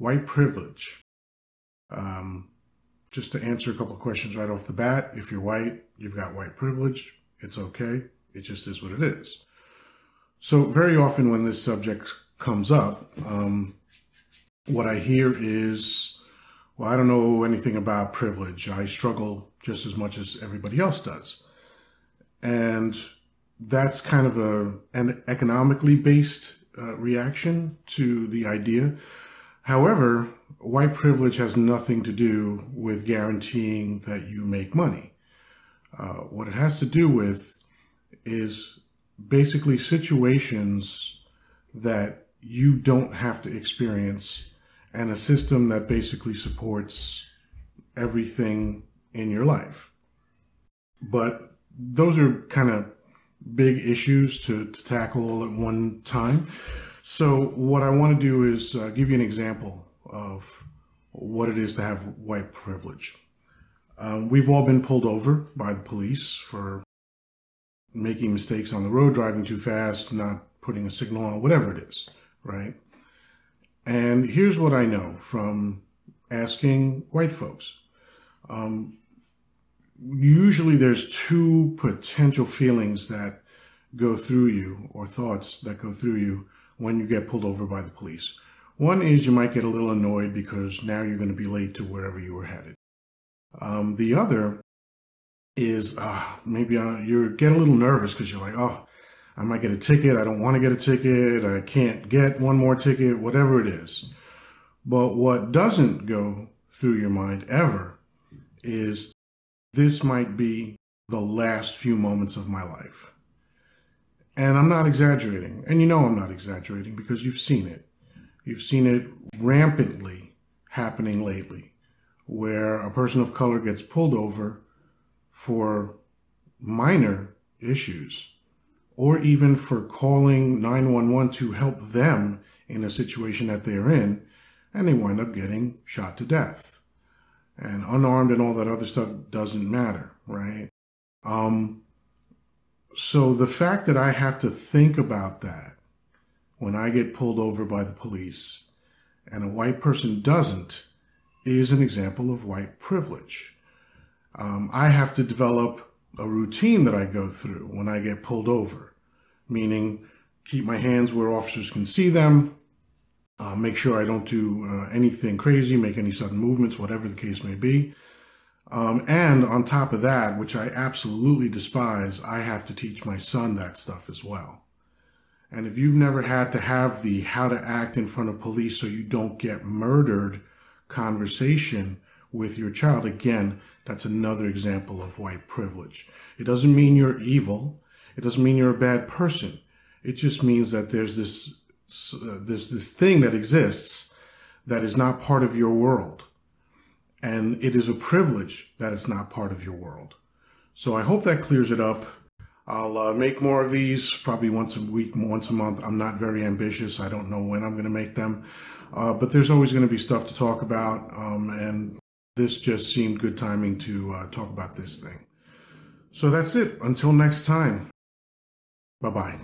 white privilege. Um, just to answer a couple questions right off the bat, if you're white, you've got white privilege. It's okay. It just is what it is. So very often when this subject comes up, um, what I hear is, well, I don't know anything about privilege. I struggle just as much as everybody else does. And that's kind of a, an economically based uh, reaction to the idea. However, white privilege has nothing to do with guaranteeing that you make money. Uh, what it has to do with is basically situations that you don't have to experience and a system that basically supports everything in your life. But those are kind of big issues to, to tackle all at one time. So what I want to do is uh, give you an example of what it is to have white privilege. Um, we've all been pulled over by the police for making mistakes on the road, driving too fast, not putting a signal on, whatever it is, right? And here's what I know from asking white folks. Um, usually there's two potential feelings that go through you or thoughts that go through you when you get pulled over by the police. One is you might get a little annoyed because now you're going to be late to wherever you were headed. Um, the other is uh, maybe uh, you get a little nervous because you're like, oh, I might get a ticket. I don't want to get a ticket. I can't get one more ticket, whatever it is. But what doesn't go through your mind ever is this might be the last few moments of my life. And I'm not exaggerating. And you know I'm not exaggerating because you've seen it. You've seen it rampantly happening lately, where a person of color gets pulled over for minor issues or even for calling 911 to help them in a situation that they're in, and they wind up getting shot to death. And unarmed and all that other stuff doesn't matter, right? Um, so the fact that I have to think about that when I get pulled over by the police and a white person doesn't is an example of white privilege. Um, I have to develop a routine that I go through when I get pulled over, meaning keep my hands where officers can see them, uh, make sure I don't do uh, anything crazy, make any sudden movements, whatever the case may be. Um, and on top of that, which I absolutely despise, I have to teach my son that stuff as well. And if you've never had to have the how to act in front of police so you don't get murdered conversation with your child, again, that's another example of white privilege. It doesn't mean you're evil. It doesn't mean you're a bad person. It just means that there's this, uh, this, this thing that exists that is not part of your world. And it is a privilege that it's not part of your world. So I hope that clears it up. I'll uh, make more of these probably once a week, once a month. I'm not very ambitious. I don't know when I'm going to make them. Uh, but there's always going to be stuff to talk about. Um, and this just seemed good timing to uh, talk about this thing. So that's it. Until next time. Bye bye.